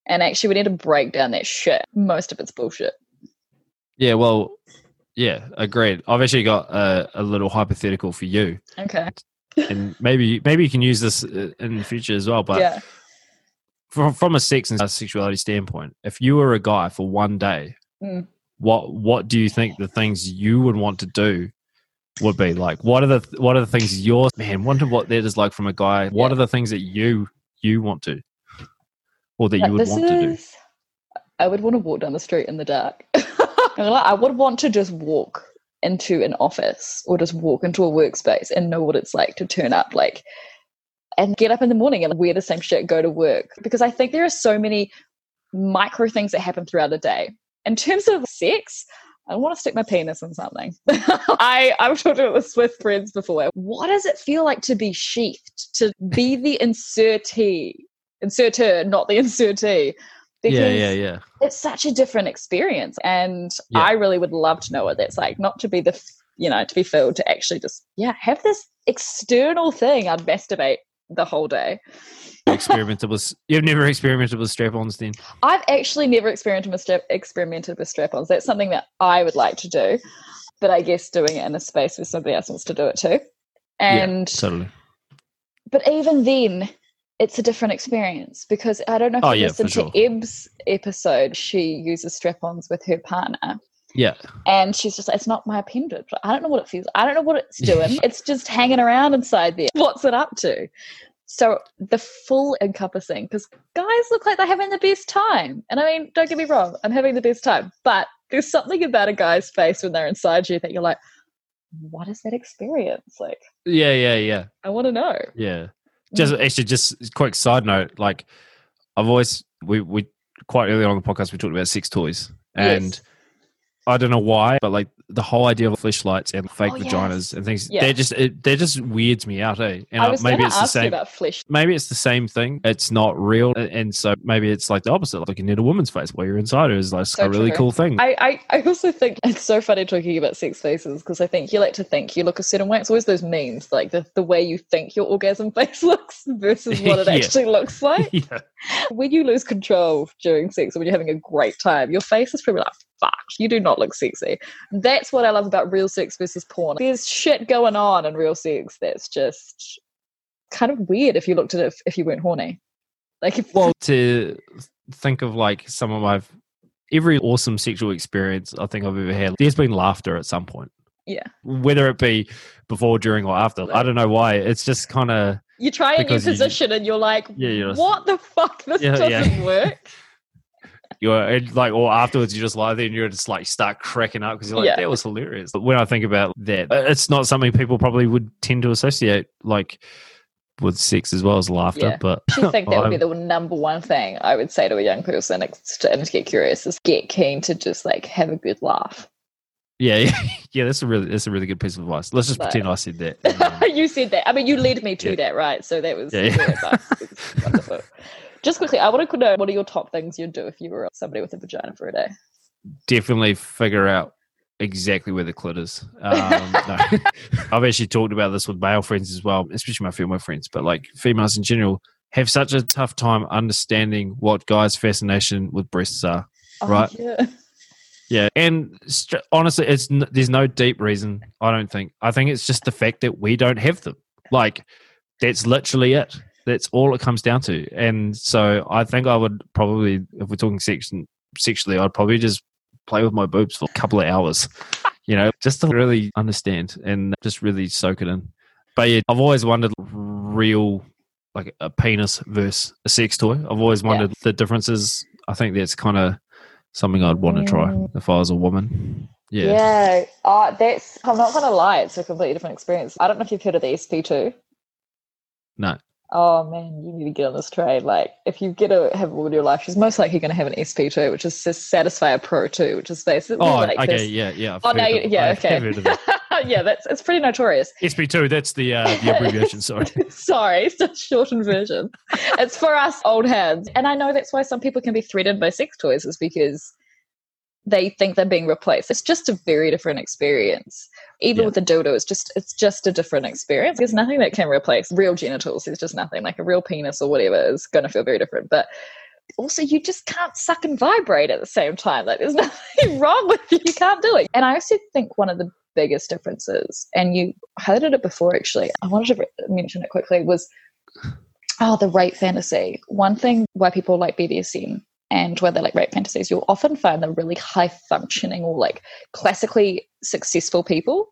And actually, we need to break down that shit. Most of it's bullshit. Yeah, well, yeah, agreed. I've actually got a, a little hypothetical for you, Okay. And maybe maybe you can use this uh, in the future as well. But yeah. from from a sex and sexuality standpoint, if you were a guy for one day, Mm. what what do you think the things you would want to do would be like? What are the what are the things you're man? Wonder what that is like from a guy. What Yeah. are the things that you you want to, or that Like, you would want to do? I would want to walk down the street in the dark. I would want to just walk into an office or just walk into a workspace and know what it's like to turn up like and get up in the morning and wear the same shit, go to work. Because I think there are so many micro things that happen throughout the day. In terms of sex, I want to stick my penis in something. I, I've talked about this with friends before. What does it feel like to be sheathed, to be the insertee? Inserter, not the insertee. Yeah, yeah, yeah. it's such a different experience and Yeah. i really would love to know what that's like not to be the you know to be filled to actually just yeah have this external thing i'd masturbate the whole day experimented with. You've never experimented with strap-ons, then? i've actually never experimented with strap experimented with strap-ons that's something that i would like to do but i guess doing it in a space where somebody else wants to do it too and Totally. but even then it's a different experience because i don't know if Oh, you yeah, listened to eb's episode she uses strap-ons with her partner Yeah. And she's just like, it's not my appendage. I don't know what it feels. I don't know what it's doing. it's just hanging around inside there. What's it up to? So the full encompassing, because guys look like they're having the best time. And I mean, don't get me wrong, I'm having the best time. But there's something about a guy's face when they're inside you that you're like, what is that experience? Like, Yeah, yeah, yeah. I want to know. Yeah. Just mm. actually, just a quick side note. Like, I've always we we quite early on the podcast we talked about sex toys, and Yes. I don't know why, but like the whole idea of fleshlights and fake Oh, vaginas and things. Yeah. They're just it, they just weirds me out, eh? And I was maybe it's the same. about flesh. Maybe it's the same thing. It's not real, and so maybe it's like the opposite. like Looking at a woman's face while you're inside her is like So a really true. cool thing. I, I, I also think it's so funny talking about sex faces because I think you like to think you look a certain way. It's always those memes, like the, the way you think your orgasm face looks versus what it Yeah. actually looks like. yeah. when you lose control during sex or when you're having a great time, your face is probably like, fuck, you do not look sexy. That's what I love about real sex versus porn. There's shit going on in real sex that's just kind of weird if you looked at it if, if you weren't horny. Like, if, Well, to think of like some of my every awesome sexual experience I think I've ever had, there's been laughter at some point. Yeah. Whether it be before, during, or after. I don't know why. It's just kind of you try a new Because you- position and you're like, Yeah, you're just- what the fuck? This Yeah, yeah. doesn't work. you're like, or afterwards you just lie there and you're just like start cracking up because you're like, Yeah. that was hilarious. But when I think about that, uh, it's not something people probably would tend to associate like with sex as well as laughter. Yeah. But I think that would be the number one thing I would say to a young person and to get curious is get keen to just like have a good laugh. yeah, yeah, yeah. That's a really that's a really good piece of advice. Let's just But- pretend I said that. um, you said that. I mean, you led me to Yeah. that, right? So that was Yeah, yeah. good advice. It's wonderful. Just quickly, I want to know what are your top things you'd do if you were somebody with a vagina for a day? definitely figure out exactly where the clit is. Um, no. I've actually talked about this with male friends as well, especially my female friends, but like females in general have such a tough time understanding what guys' fascination with breasts are. Right. Oh, yeah. Yeah, and str- honestly, it's n- there's no deep reason. I don't think. I think it's just the fact that we don't have them. Like that's literally it. That's all it comes down to. And so I think I would probably, if we're talking sex sexually, I'd probably just play with my boobs for a couple of hours. You know, just to really understand and just really soak it in. But yeah, I've always wondered real like a penis versus a sex toy. I've always Yeah. wondered the differences. I think that's kind of something I'd want to try if I was a woman. Yeah. Yeah. Uh, that's, I'm not going to lie, it's a completely different experience. I don't know if you've heard of the SP2. No. Oh man, you need to get on this train. Like, if you get to have a woman in your life, she's most likely going to have an SP2, which is to Satisfyer Pro 2, which is basically Oh, like okay. this. Yeah, yeah. I've Oh no, you- yeah, I've okay. heard of it. yeah, that's it's pretty notorious. SP2, that's the uh, the abbreviation. Sorry. Sorry, it's a shortened version. it's for us old hands. And I know that's why some people can be threatened by sex toys, is because they think they're being replaced. It's just a very different experience. Even Yeah. with the dildo, it's just it's just a different experience. There's nothing that can replace real genitals. There's just nothing. Like a real penis or whatever is gonna feel very different. But also you just can't suck and vibrate at the same time. Like there's nothing wrong with you. You can't do it. And I also think one of the biggest differences, and you highlighted it before actually, I wanted to mention it quickly, was oh, the rape fantasy. One thing why people like BDSM and where they like rape fantasies, you'll often find the really high functioning or like classically successful people.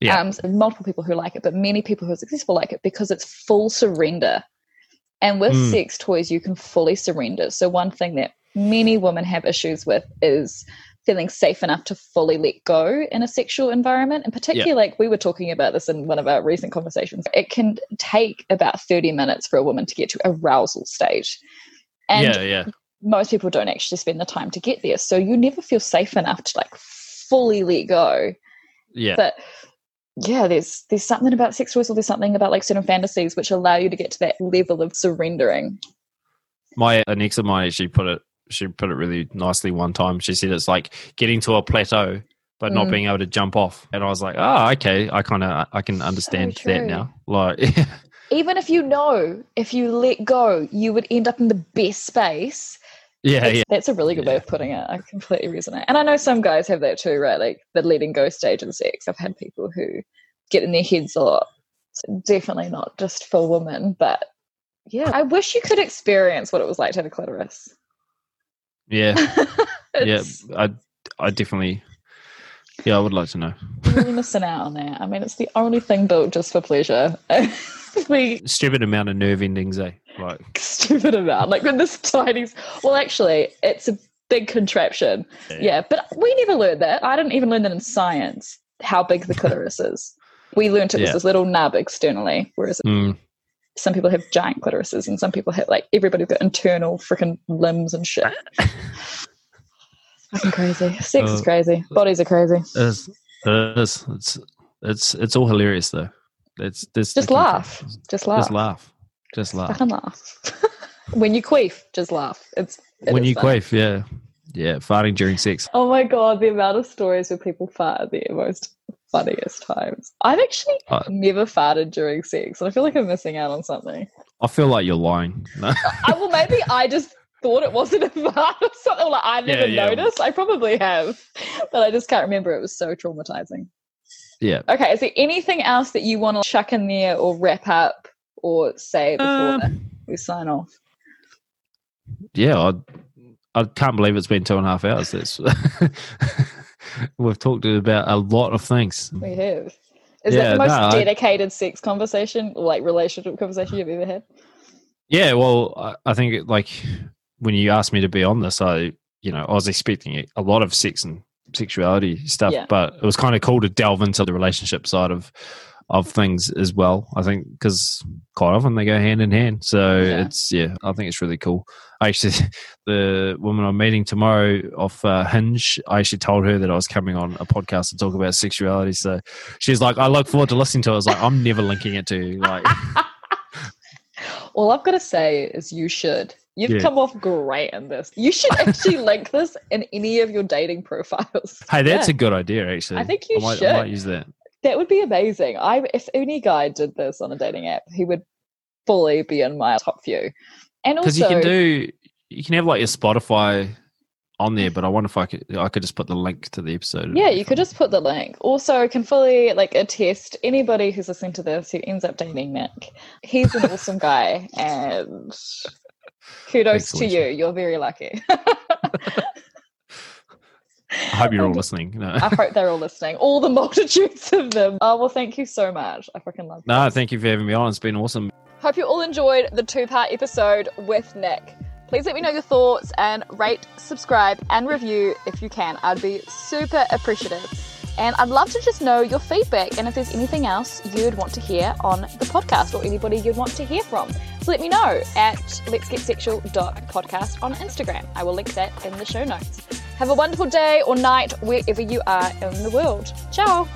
Yeah. Um, so multiple people who like it, but many people who are successful like it because it's full surrender. And with Mm. sex toys, you can fully surrender. So, one thing that many women have issues with is feeling safe enough to fully let go in a sexual environment. And particularly, like we were talking about this in one of our recent conversations, it can take about 30 minutes for a woman to get to arousal stage. And yeah, yeah. Most people don't actually spend the time to get there. So, you never feel safe enough to like fully let go. Yeah. but yeah there's there's something about sex toys or there's something about like certain fantasies which allow you to get to that level of surrendering. My an ex of mine actually put it she put it really nicely one time. She said it's like getting to a plateau but not Mm. being able to jump off. And i was like oh okay. I kind of i can understand that now. Like even if you know if you let go you would end up in the best space yeah It's- yeah. that's a really good way of putting it. I completely resonate. And i know some guys have that too right? Like the letting go stage in sex i've had people who get in their heads a lot. So definitely not just for women but yeah i wish you could experience what it was like to have a clitoris. Yeah. Yeah i i definitely yeah i would like to know. Really missing out on that. I mean, it's the only thing built just for pleasure. the stupid amount of nerve endings eh like stupid amount, like with this tiny. Well, actually, it's a big contraption. Yeah, but we never learned that. I didn't even learn that in science. How big the clitoris is. We learned it was this little nub externally, whereas Mm, some people have giant clitorises and some people have like everybody's got internal freaking limbs and shit. Fucking crazy. Sex is Uh, crazy. Bodies are crazy. It's, it is. It's it's it's all hilarious though. It's this. Just laugh. Just laugh. Just laugh. Just laugh. Laugh. when you queef, just laugh. It's it When you funny. quaff, yeah, yeah, farting during sex. Oh my god, the amount of stories where people fart at the most funniest times. I've actually Uh, never farted during sex, and I feel like I'm missing out on something. I feel like you're lying. No. I, well, maybe I just thought it wasn't a fart or something. Like I never Yeah, yeah. noticed. I probably have, but I just can't remember. It was so traumatizing. yeah. Okay, is there anything else that you want to chuck in there or wrap up or say before Um, we sign off? yeah, I, I can't believe it's been two and a half hours. That's we've talked about a lot of things. We have. Is Yeah, that the most no, I- dedicated sex conversation, like relationship conversation you've ever had? Yeah, well, I, I think it, like when you asked me to be on this, I you know I was expecting a lot of sex and sexuality stuff, Yeah. but it was kind of cool to delve into the relationship side of of things as well. I think because quite often they go hand in hand. So Yeah. it's yeah, I think it's really cool. I actually, the woman I'm meeting tomorrow off uh, Hinge, I actually told her that I was coming on a podcast to talk about sexuality. So she's like, I look forward to listening to it. I was like, I'm never linking it to like. All I've got to say is you should. You've Yeah. come off great in this. You should actually link this in any of your dating profiles. Hey, that's Yeah. a good idea. Actually, I think you I might, should. I might use that. That would be amazing. I if any guy did this on a dating app, he would fully be in my top few. And because also, you can do you can have like your Spotify on there, but I wonder if I could I could just put the link to the episode. yeah, you could just put the link. Also, can fully like attest anybody who's listening to this who ends up dating Nick. He's an awesome guy, and kudos to you. You're very lucky. I hope you're all listening. No, I hope they're all listening. All the multitudes of them. Oh well, thank you so much. I freaking love. It. No, this. thank you for having me on. It's been awesome. Hope you all enjoyed the two part episode with Nick. Please let me know your thoughts and rate, subscribe, and review if you can. I'd be super appreciative. And I'd love to just know your feedback and if there's anything else you'd want to hear on the podcast or anybody you'd want to hear from. So let me know at let's get sexual.podcast on Instagram. I will link that in the show notes. Have a wonderful day or night wherever you are in the world. Ciao.